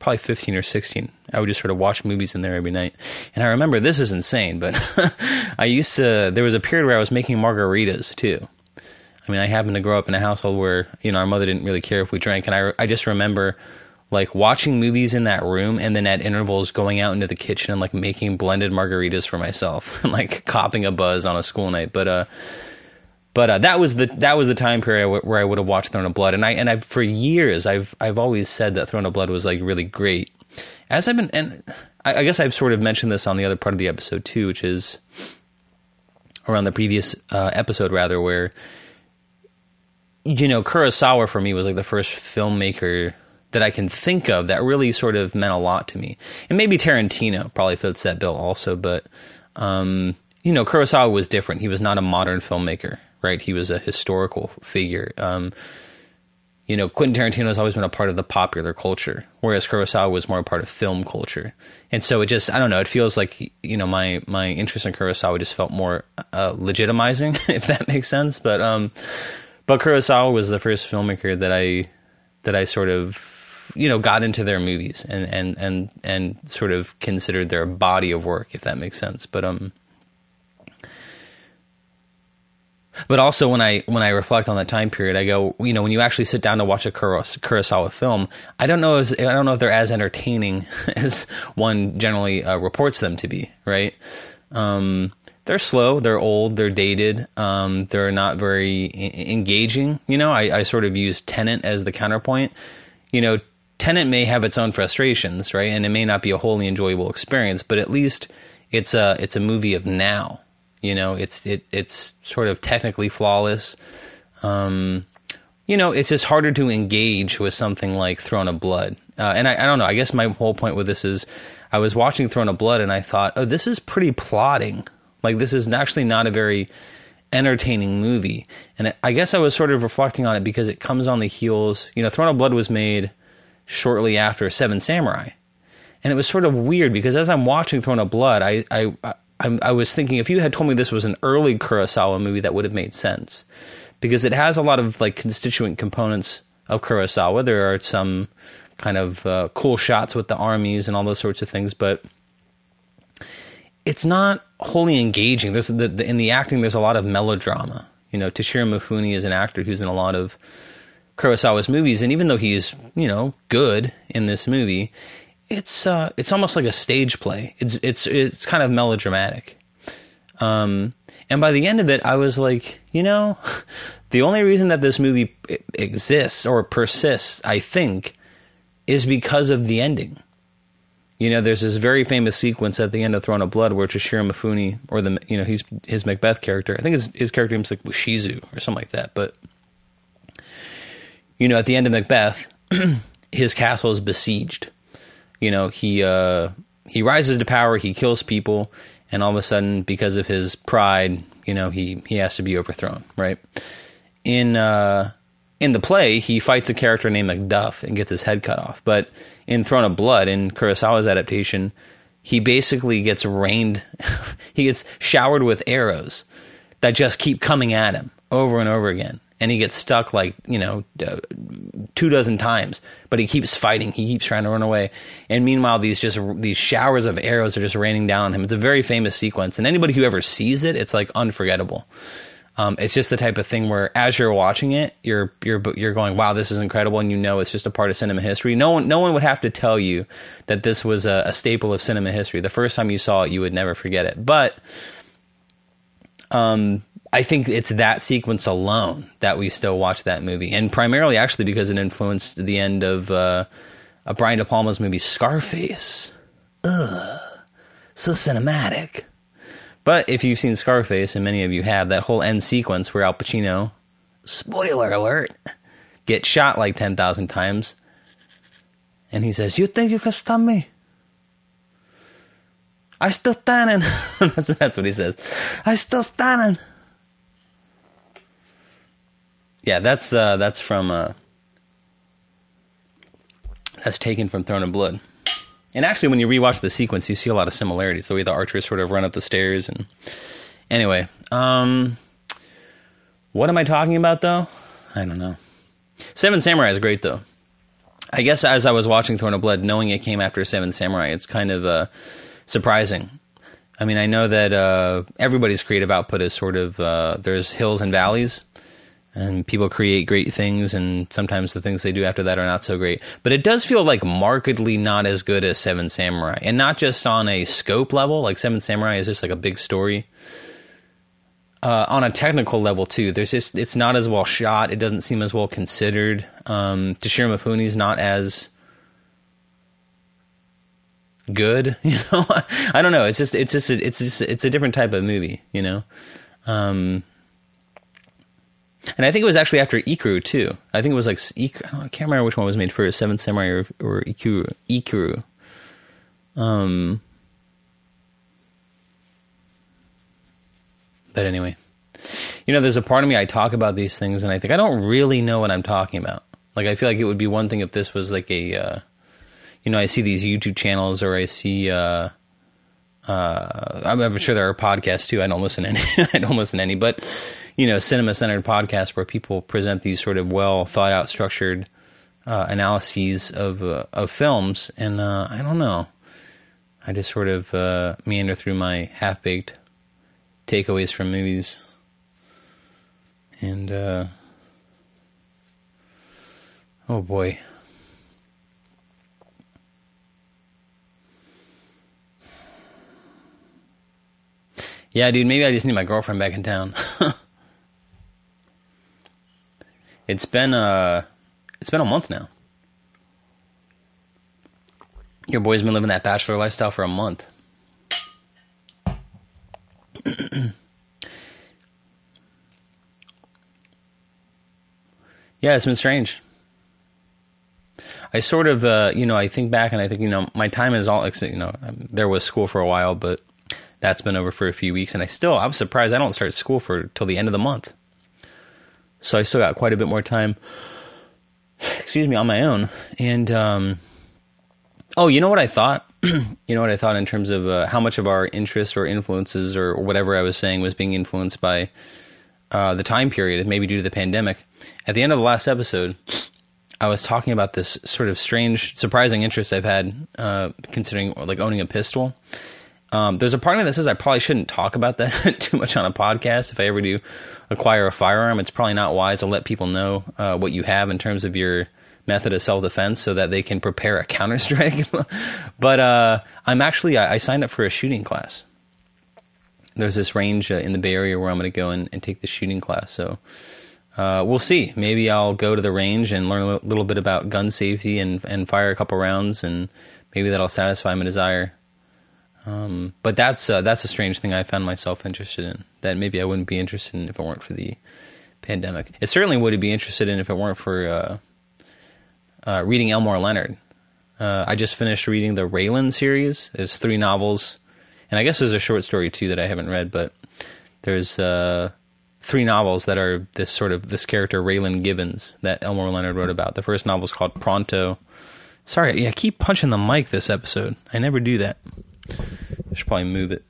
probably 15 or 16. I would just sort of watch movies in there every night. And I remember this is insane, but [LAUGHS] I used to, there was a period where I was making margaritas too. I mean, I happened to grow up in a household where, you know, our mother didn't really care if we drank. And I, I just remember like watching movies in that room and then at intervals going out into the kitchen and like making blended margaritas for myself [LAUGHS] and like copping a buzz on a school night. But, uh, but uh, that was the that was the time period where I would have watched Throne of Blood, and I and I for years I've I've always said that Throne of Blood was like really great. As I've been, and I, I guess I've sort of mentioned this on the other part of the episode too, which is around the previous uh, episode rather, where you know Kurosawa for me was like the first filmmaker that I can think of that really sort of meant a lot to me, and maybe Tarantino probably fits that bill also, but. Um, you know, Kurosawa was different. He was not a modern filmmaker right? He was a historical figure. Um, you know, Quentin Tarantino has always been a part of the popular culture, whereas Kurosawa was more a part of film culture. And so it just, I don't know, it feels like, you know, my, my interest in Kurosawa just felt more uh, legitimizing, [LAUGHS] if that makes sense. But, um, but Kurosawa was the first filmmaker that I, that I sort of, you know, got into their movies and, and, and, and sort of considered their body of work, if that makes sense. But, um, But also when I when I reflect on that time period, I go, you know, when you actually sit down to watch a Kurosawa film, I don't know I don't know if they're as entertaining [LAUGHS] as one generally uh, reports them to be. Right? Um, they're slow, they're old, they're dated, um, they're not very I- engaging. You know, I, I sort of use Tenet as the counterpoint. You know, Tenet may have its own frustrations, right, and it may not be a wholly enjoyable experience, but at least it's a it's a movie of now you know, it's it it's sort of technically flawless. Um, you know, it's just harder to engage with something like Throne of Blood. Uh, and I, I, don't know. I guess my whole point with this is, I was watching Throne of Blood and I thought, oh, this is pretty plotting. Like this is actually not a very entertaining movie. And I guess I was sort of reflecting on it because it comes on the heels. You know, Throne of Blood was made shortly after Seven Samurai, and it was sort of weird because as I'm watching Throne of Blood, I I I'm, i was thinking if you had told me this was an early Kurosawa movie, that would have made sense because it has a lot of like constituent components of Kurosawa. There are some kind of uh, cool shots with the armies and all those sorts of things, but it's not wholly engaging. There's the, the, in the acting. There's a lot of melodrama. You know, Toshiro Mifune is an actor who's in a lot of Kurosawa's movies, and even though he's you know good in this movie, it's uh, it's almost like a stage play. It's it's it's kind of melodramatic. Um, and by the end of it, I was like, you know, [LAUGHS] the only reason that this movie exists or persists, I think, is because of the ending. You know, there's this very famous sequence at the end of Throne of Blood where Toshiro Mifune, or the you know, he's his Macbeth character. I think his his character name's like Bushizu or something like that. But you know, at the end of Macbeth, [CLEARS THROAT] his castle is besieged you know, he uh, he rises to power, he kills people, and all of a sudden, because of his pride, you know, he he has to be overthrown, right? In uh, in the play, he fights a character named Macduff and gets his head cut off. But in Throne of Blood, in Kurosawa's adaptation, he basically gets rained, [LAUGHS] he gets showered with arrows that just keep coming at him over and over again and he gets stuck like you know uh, two dozen times but he keeps fighting. He keeps trying to run away. And meanwhile these just these showers of arrows are just raining down on him. It's a very famous sequence. And anybody who ever sees it it's like unforgettable. Um, it's just the type of thing where as you're watching it you're you're you're going wow this is incredible and you know it's just a part of cinema history. No one no one would have to tell you that this was a, a staple of cinema history. The first time you saw it you would never forget it. But um I think it's that sequence alone that we still watch that movie, and primarily actually because it influenced the end of uh, a Brian De Palma's movie Scarface. Ugh, so cinematic. But if you've seen Scarface, and many of you have, that whole end sequence where Al Pacino, spoiler alert, gets shot like 10,000 times, and he says, You think you can stop me? I still standing. [LAUGHS] that's, that's what he says. I still standing. Yeah, that's uh, that's from uh, that's taken from Throne of Blood. And actually, when you rewatch the sequence, you see a lot of similarities. The way the archers sort of run up the stairs, and anyway, um, what am I talking about though? I don't know. Seven Samurai is great though. I guess as I was watching Throne of Blood, knowing it came after Seven Samurai, it's kind of uh, surprising. I mean, I know that uh, everybody's creative output is sort of uh, there's hills and valleys, and people create great things, and sometimes the things they do after that are not so great. But it does feel like markedly not as good as Seven Samurai, and not just on a scope level. Like Seven Samurai is just like a big story. Uh, on a technical level too, there's just it's not as well shot. It doesn't seem as well considered. Um, Toshiro Mifune's not as good. [LAUGHS] You know, [LAUGHS] I don't know. It's just it's just a, it's just it's a different type of movie. You know. Um, and I think it was actually after Ikuru too. I think it was like I, I, can't remember which one was made first, Seven Samurai or, or Ikuru. Ikiru. Um, but anyway, you know, there's a part of me I talk about these things, and I think I don't really know what I'm talking about. Like, I feel like it would be one thing if this was like a, uh, you know, I see these YouTube channels or I see. Uh, uh, I'm sure there are podcasts too. I don't listen to any. [LAUGHS] I don't listen to any, but you know, cinema centered podcast where people present these sort of well thought out, structured uh, analyses of uh, of films, and uh, I don't know. I just sort of uh, meander through my half baked takeaways from movies, and uh, oh boy. Yeah, dude, maybe I just need my girlfriend back in town. [LAUGHS] It's been uh it's been a month now. Your boy's been living that bachelor lifestyle for a month. [CLEARS THROAT] yeah, it's been strange. I sort of, uh, you know, I think back and I think, you know, my time is all, you know, um, there was school for a while, but that's been over for a few weeks, and I still, I'm surprised I don't start school for till the end of the month. So I still got quite a bit more time, excuse me, on my own. And, um, oh, you know what I thought? [CLEARS THROAT] you know what I thought in terms of uh, how much of our interests or influences or whatever I was saying was being influenced by uh, the time period, maybe due to the pandemic. At the end of the last episode, I was talking about this sort of strange, surprising interest I've had uh, considering like owning a pistol. Um, there's a part of me that says I probably shouldn't talk about that [LAUGHS] too much on a podcast. If I ever do acquire a firearm, it's probably not wise to let people know uh, what you have in terms of your method of self defense so that they can prepare a [LAUGHS] counter strike. [LAUGHS] but uh, I'm actually I, I, signed up for a shooting class. There's this range uh, in the Bay Area where I'm going to go and, and, take the shooting class. So uh, we'll see. Maybe I'll go to the range and learn a little bit about gun safety and and fire a couple rounds, and maybe that'll satisfy my desire um, but that's uh, that's a strange thing I found myself interested in. That maybe I wouldn't be interested in if it weren't for the pandemic. It certainly would be interested in if it weren't for uh, uh, reading Elmore Leonard. Uh, I just finished reading the Raylan series. There's three novels, and I guess there's a short story too that I haven't read. But there's uh, three novels that are this sort of this character Raylan Givens that Elmore Leonard wrote about. The first novel is called Pronto. Sorry, yeah, I keep punching the mic this episode. I never do that. I should probably move it.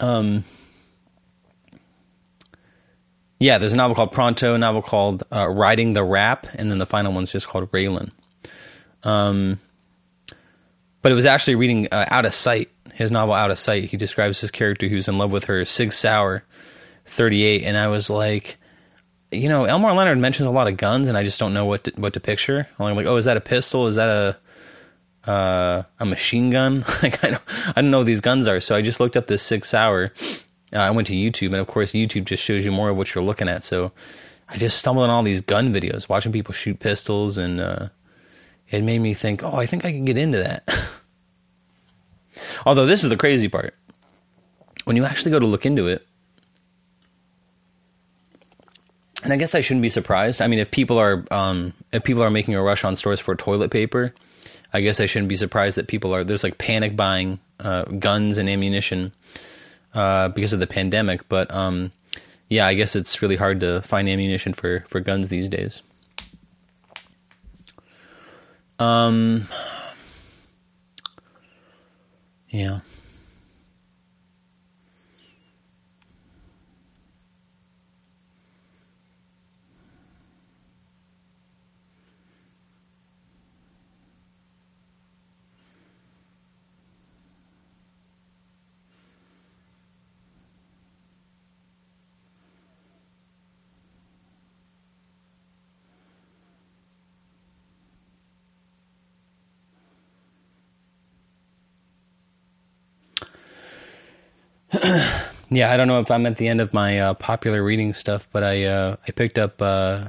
Um, yeah, there's a novel called Pronto, a novel called uh, Riding the Rap, and then the final one's just called Raylan. Um, but it was actually reading uh, Out of Sight, his novel Out of Sight. He describes his character who's in love with her, Sig Sauer, 38, and I was like, you know, Elmore Leonard mentions a lot of guns, and I just don't know what to, what to picture. I'm like, oh, is that a pistol? Is that a uh, a machine gun? [LAUGHS] like I don't I don't know what these guns are. So I just looked up this Sig Sauer. Uh, I went to YouTube, and of course, YouTube just shows you more of what you're looking at. So I just stumbled on all these gun videos, watching people shoot pistols, and uh, it made me think, oh, I think I can get into that. [LAUGHS] Although this is the crazy part. When you actually go to look into it, and I guess I shouldn't be surprised. I mean, if people are um, if people are making a rush on stores for toilet paper, I guess I shouldn't be surprised that people are there's like panic buying uh, guns and ammunition uh, because of the pandemic. But um, yeah, I guess it's really hard to find ammunition for for guns these days. Um, yeah. [CLEARS THROAT] yeah, I don't know if I'm at the end of my uh, popular reading stuff, but I uh, I picked up. Uh,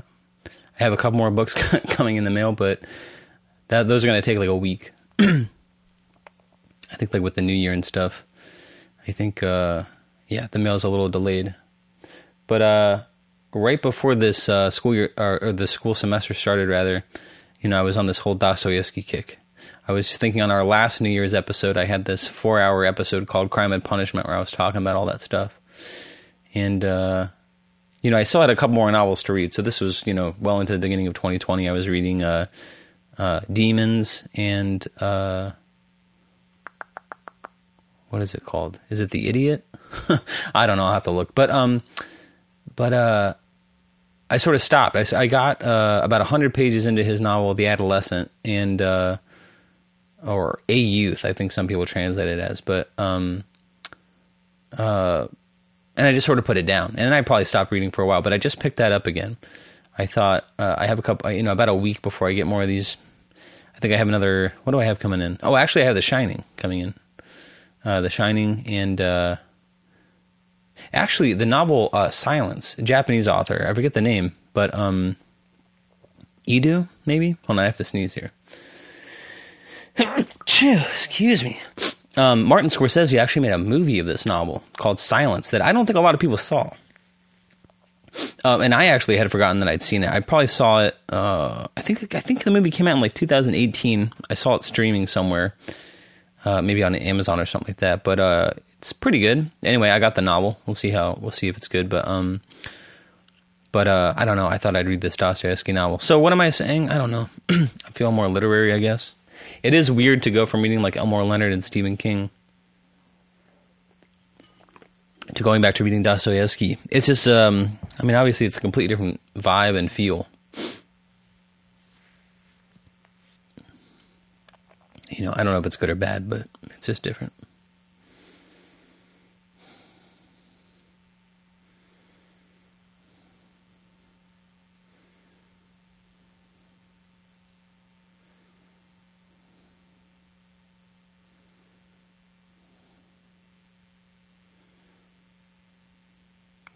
I have a couple more books [LAUGHS] coming in the mail, but that those are going to take like a week. [CLEARS THROAT] I think like with the new year and stuff. I think uh, yeah, the mail's a little delayed. But uh, right before this uh, school year or, or the school semester started, rather, you know, I was on this whole Dostoevsky kick I was thinking on our last New Year's episode, I had this four hour episode called Crime and Punishment where I was talking about all that stuff. And, uh, you know, I still had a couple more novels to read. So this was, you know, well into the beginning of 2020. I was reading uh, uh, Demons and uh, what is it called? Is it The Idiot? [LAUGHS] I don't know. I'll have to look. But, um, but, uh, I sort of stopped. I, I got uh, about 100 pages into his novel, The Adolescent, and uh, or a youth. I think some people translate it as, but um, uh, and I just sort of put it down, and then I probably stopped reading for a while. But I just picked that up again. I thought uh, I have a couple, you know, about a week before I get more of these. I think I have another. What do I have coming in? Oh, actually, I have The Shining coming in. Uh, the Shining and uh, actually the novel uh, Silence, Japanese author. I forget the name, but um, Idu maybe. Hold on, I have to sneeze here. Excuse me. Um, Martin Scorsese actually made a movie of this novel called Silence that I don't think a lot of people saw. Um, and I actually had forgotten that I'd seen it. I probably saw it. Uh, I think I think the movie came out in like 2018. I saw it streaming somewhere, uh, maybe on Amazon or something like that. But uh, it's pretty good. Anyway, I got the novel. We'll see how we'll see if it's good. But um, but uh, I don't know. I thought I'd read this Dostoevsky novel. So what am I saying? I don't know. [CLEARS THROAT] I feel more literary, I guess it is weird to go from reading like Elmore Leonard and Stephen King to going back to reading Dostoevsky. It's just, um, I mean, obviously it's a completely different vibe and feel. You know, I don't know if it's good or bad, but it's just different.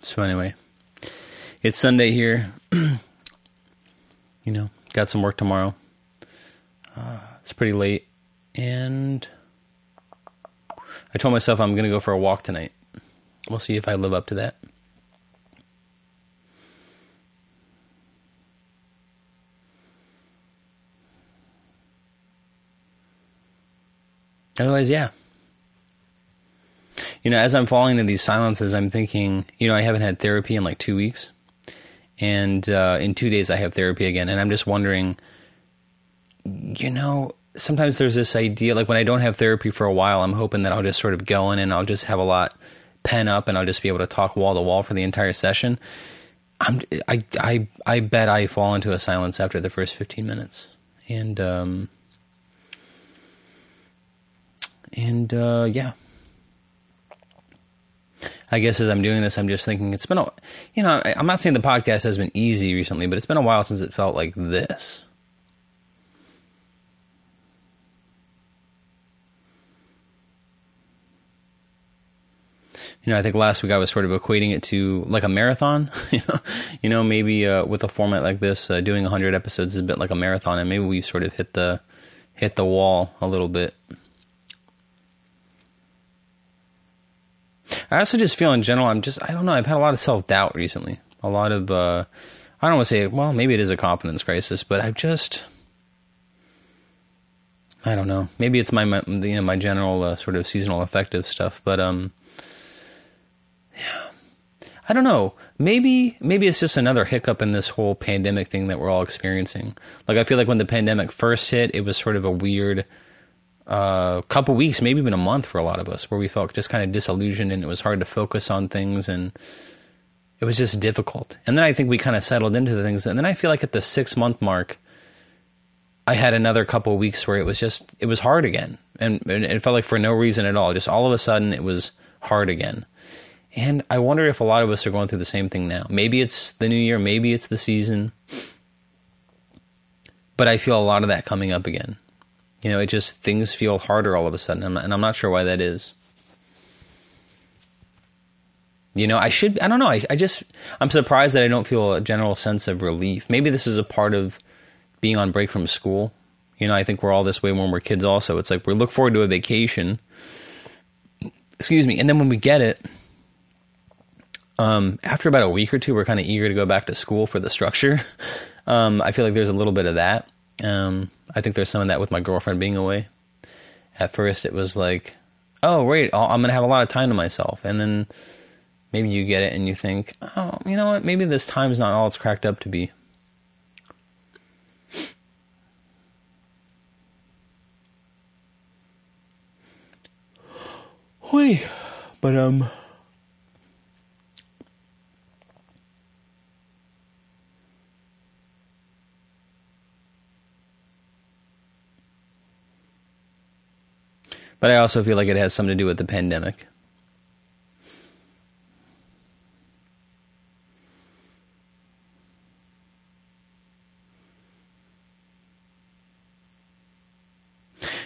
So anyway, it's Sunday here. [CLEARS THROAT] you know, got some work tomorrow. Uh, it's pretty late, and I told myself I'm to go for a walk tonight. We'll see if I live up to that. Otherwise, yeah, you know, as I'm falling into these silences, I'm thinking, you know, I haven't had therapy in like two weeks. And uh, in two days, I have therapy again. And I'm just wondering, you know, sometimes there's this idea, like when I don't have therapy for a while, I'm hoping that I'll just sort of go in and I'll just have a lot pen up and I'll just be able to talk wall to wall for the entire session. I'm, I, I, I bet I fall into a silence after the first 15 minutes. And, um, and, uh, yeah, I guess as I'm doing this, I'm just thinking it's been a, you know, I'm not saying the podcast has been easy recently, but it's been a while since it felt like this. you know, I think last week I was sort of equating it to like a marathon. [LAUGHS] you know, you know, maybe uh, with a format like this, uh, doing hundred episodes is a bit like a marathon, and maybe we've sort of hit the hit the wall a little bit. I also just feel in general, I'm just I don't know. I've had a lot of self doubt recently. A lot of uh, I don't want to say well, maybe it is a confidence crisis, but I've just I don't know. Maybe it's my, my you know my general uh, sort of seasonal affective stuff, but um yeah. I don't know. Maybe maybe it's just another hiccup in this whole pandemic thing that we're all experiencing. Like I feel like when the pandemic first hit, it was sort of a weird uh, couple weeks, maybe even a month for a lot of us, where we felt just kind of disillusioned and it was hard to focus on things and it was just difficult. And then I think we kind of settled into the things. And then I feel like at the six month mark, I had another couple weeks where it was just it was hard again, and, and it felt like for no reason at all. Just all of a sudden, it was hard again. And I wonder if a lot of us are going through the same thing now. Maybe it's the new year, maybe it's the season. But I feel a lot of that coming up again. You know, it just, things feel harder all of a sudden, and I'm not sure why that is. You know, I should, I don't know, I, I just, I'm surprised that I don't feel a general sense of relief. Maybe this is a part of being on break from school. You know, I think we're all this way when we're kids also. It's like we look forward to a vacation. Excuse me. And then when we get it, um, after about a week or two, we're kind of eager to go back to school for the structure. [LAUGHS] Um, I feel like there's a little bit of that. Um, I think there's some of that with my girlfriend being away. At first, it was like, oh, wait, I'm going to have a lot of time to myself. And then maybe you get it and you think, oh, you know what? Maybe this time's not all it's cracked up to be. Wait, but um, But I also feel like it has something to do with the pandemic.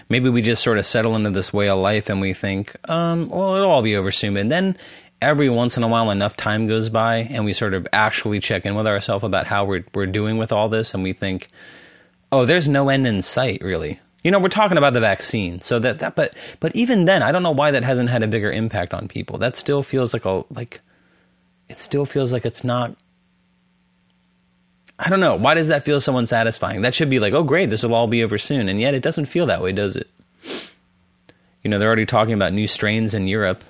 Maybe we just sort of settle into this way of life and we think, um, well, it'll all be over soon. And then every once in a while, enough time goes by and we sort of actually check in with ourselves about how we're, we're doing with all this. And we think, oh, there's no end in sight, really. You know, we're talking about the vaccine, so that that, but but even then, I don't know why that hasn't had a bigger impact on people. That still feels like a like, it still feels like it's not. I don't know. Why does that feel so unsatisfying? That should be like, oh, great, this will all be over soon, and yet it doesn't feel that way, does it? You know, they're already talking about new strains in Europe,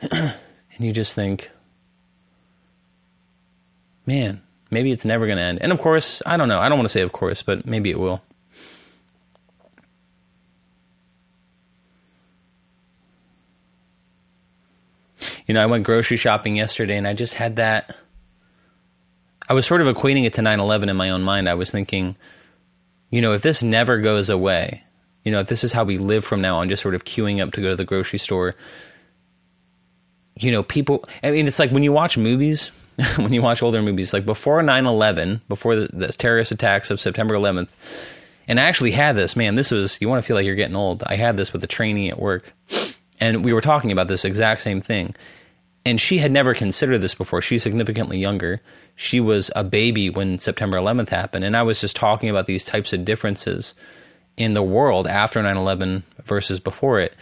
[CLEARS THROAT] and you just think, man, maybe it's never going to end. And of course, I don't know. I don't want to say of course, but maybe it will. You know, I went grocery shopping yesterday and I just had that. I was sort of equating it to 9 11 in my own mind. I was thinking, you know, if this never goes away, you know, if this is how we live from now on, just sort of queuing up to go to the grocery store, you know, people, I mean, it's like when you watch movies, [LAUGHS] when you watch older movies, like before 9 11, before the, the terrorist attacks of September 11th, and I actually had this, man, this was, you want to feel like you're getting old. I had this with a trainee at work and we were talking about this exact same thing. And she had never considered this before. She's significantly younger. She was a baby when September 11th happened. And I was just talking about these types of differences in the world after 9 11 versus before it.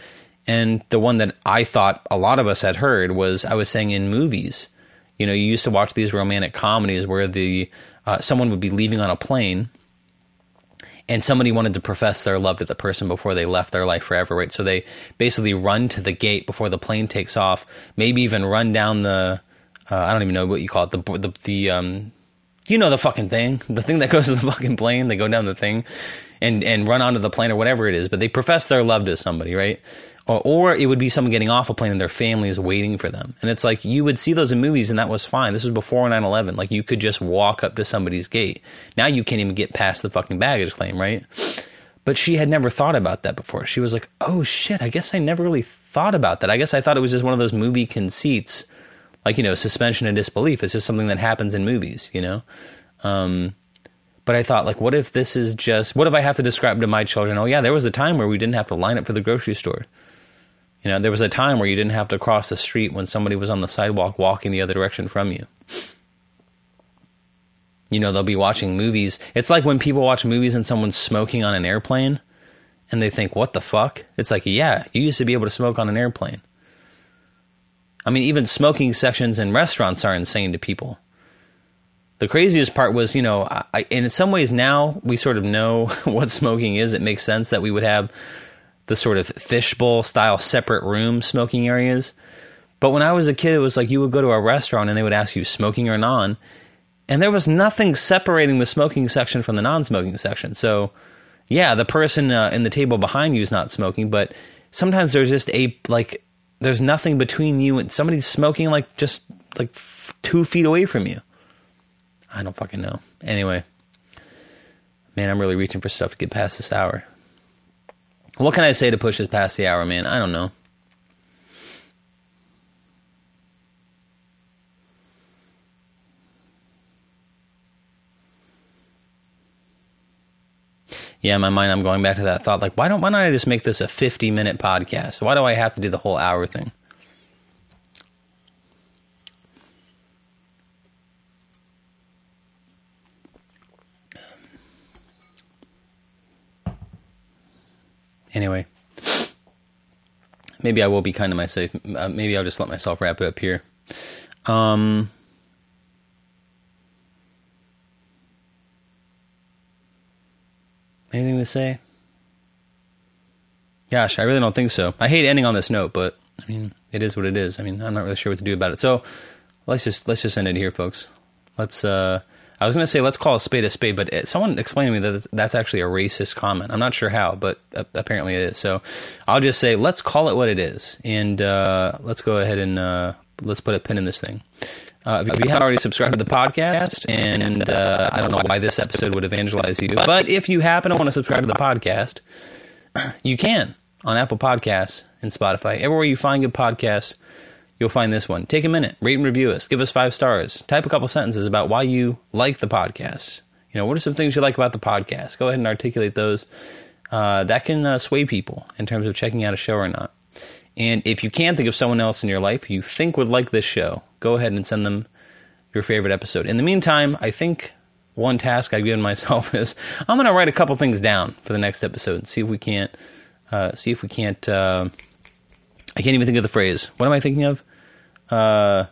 And the one that I thought a lot of us had heard was I was saying in movies, you know, you used to watch these romantic comedies where the uh, someone would be leaving on a plane and somebody wanted to profess their love to the person before they left their life forever, right? So they basically run to the gate before the plane takes off, maybe even run down the uh, I don't even know what you call it the the the um you know the fucking thing, [LAUGHS] the thing that goes to the fucking plane. They go down the thing and and run onto the plane or whatever it is, but they profess their love to somebody, right? Or, or it would be someone getting off a plane and their family is waiting for them. And it's like you would see those in movies and that was fine. This was before 9 11. Like you could just walk up to somebody's gate. Now you can't even get past the fucking baggage claim, right? But she had never thought about that before. She was like, oh shit, I guess I never really thought about that. I guess I thought it was just one of those movie conceits, like, you know, suspension of disbelief. It's just something that happens in movies, you know? Um, but I thought, like, what if this is just, what if I have to describe to my children, oh yeah, there was a time where we didn't have to line up for the grocery store? You know, there was a time where you didn't have to cross the street when somebody was on the sidewalk walking the other direction from you. You know, they'll be watching movies. It's like when people watch movies and someone's smoking on an airplane and they think, what the fuck? It's like, yeah, you used to be able to smoke on an airplane. I mean, even smoking sections in restaurants are insane to people. The craziest part was, you know, I, in some ways now we sort of know [LAUGHS] what smoking is. It makes sense that we would have the sort of fishbowl style separate room smoking areas. But when I was a kid, it was like you would go to a restaurant and they would ask you smoking or non, and there was nothing separating the smoking section from the non-smoking section. So, yeah, the person uh, in the table behind you is not smoking, but sometimes there's just a like there's nothing between you and somebody's smoking like just like f- two feet away from you. I don't fucking know. Anyway, man, I'm really reaching for stuff to get past this hour. What can I say to push us past the hour, man? I don't know. yeah, in my mind, I'm going back to that thought. Like, why don't why don't I just make this a 50 minute podcast? Why do I have to do the whole hour thing? Anyway, maybe I will be kind to myself. Uh, maybe I'll just let myself wrap it up here. Um, Anything to say? Gosh, I really don't think so. I hate ending on this note, but I mean, it is what it is. I mean, I'm not really sure what to do about it. So let's just let's just end it here, folks. Let's. uh I was going to say let's call a spade a spade, but it, someone explained to me that that's actually a racist comment. I'm not sure how, but apparently it is. So I'll just say let's call it what it is, and uh, let's go ahead and uh, let's put a pin in this thing. Uh, if you haven't already subscribed to the podcast, and uh, I don't know why this episode would evangelize you, but if you happen to want to subscribe to the podcast, [CLEARS THROAT] you can on Apple Podcasts and Spotify. Everywhere you find good podcasts, you'll find this one. Take a minute, rate and review us, give us five stars, type a couple sentences about why you like the podcast. You know, what are some things you like about the podcast? Go ahead and articulate those. Uh, that can uh, sway people in terms of checking out a show or not. And if you can think of someone else in your life you think would like this show, go ahead and send them your favorite episode. In the meantime, I think one task I've given [LAUGHS] myself is I'm going to write a couple things down for the next episode and see if we can't uh, see if we can't. Uh, I can't even think of the phrase. What am I thinking of? Uh,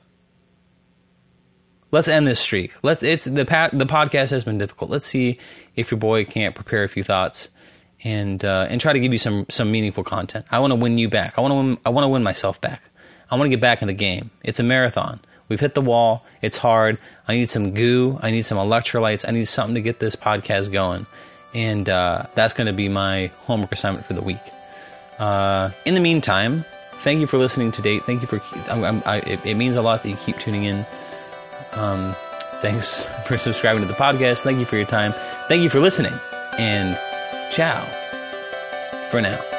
let's end this streak. Let's. It's the the podcast has been difficult. Let's see if your boy can't prepare a few thoughts and uh, and try to give you some some meaningful content. I want to win you back. I want to win, I want to win myself back. I want to get back in the game. It's a marathon. We've hit the wall. It's hard. I need some goo. I need some electrolytes. I need something to get this podcast going. And uh, that's going to be my homework assignment for the week. Uh, in the meantime, thank you for listening to date. Thank you for. I'm, I, it, it, means a lot that you keep tuning in. Um, thanks [LAUGHS] for subscribing to the podcast. Thank you for your time. Thank you for listening. And ciao for now.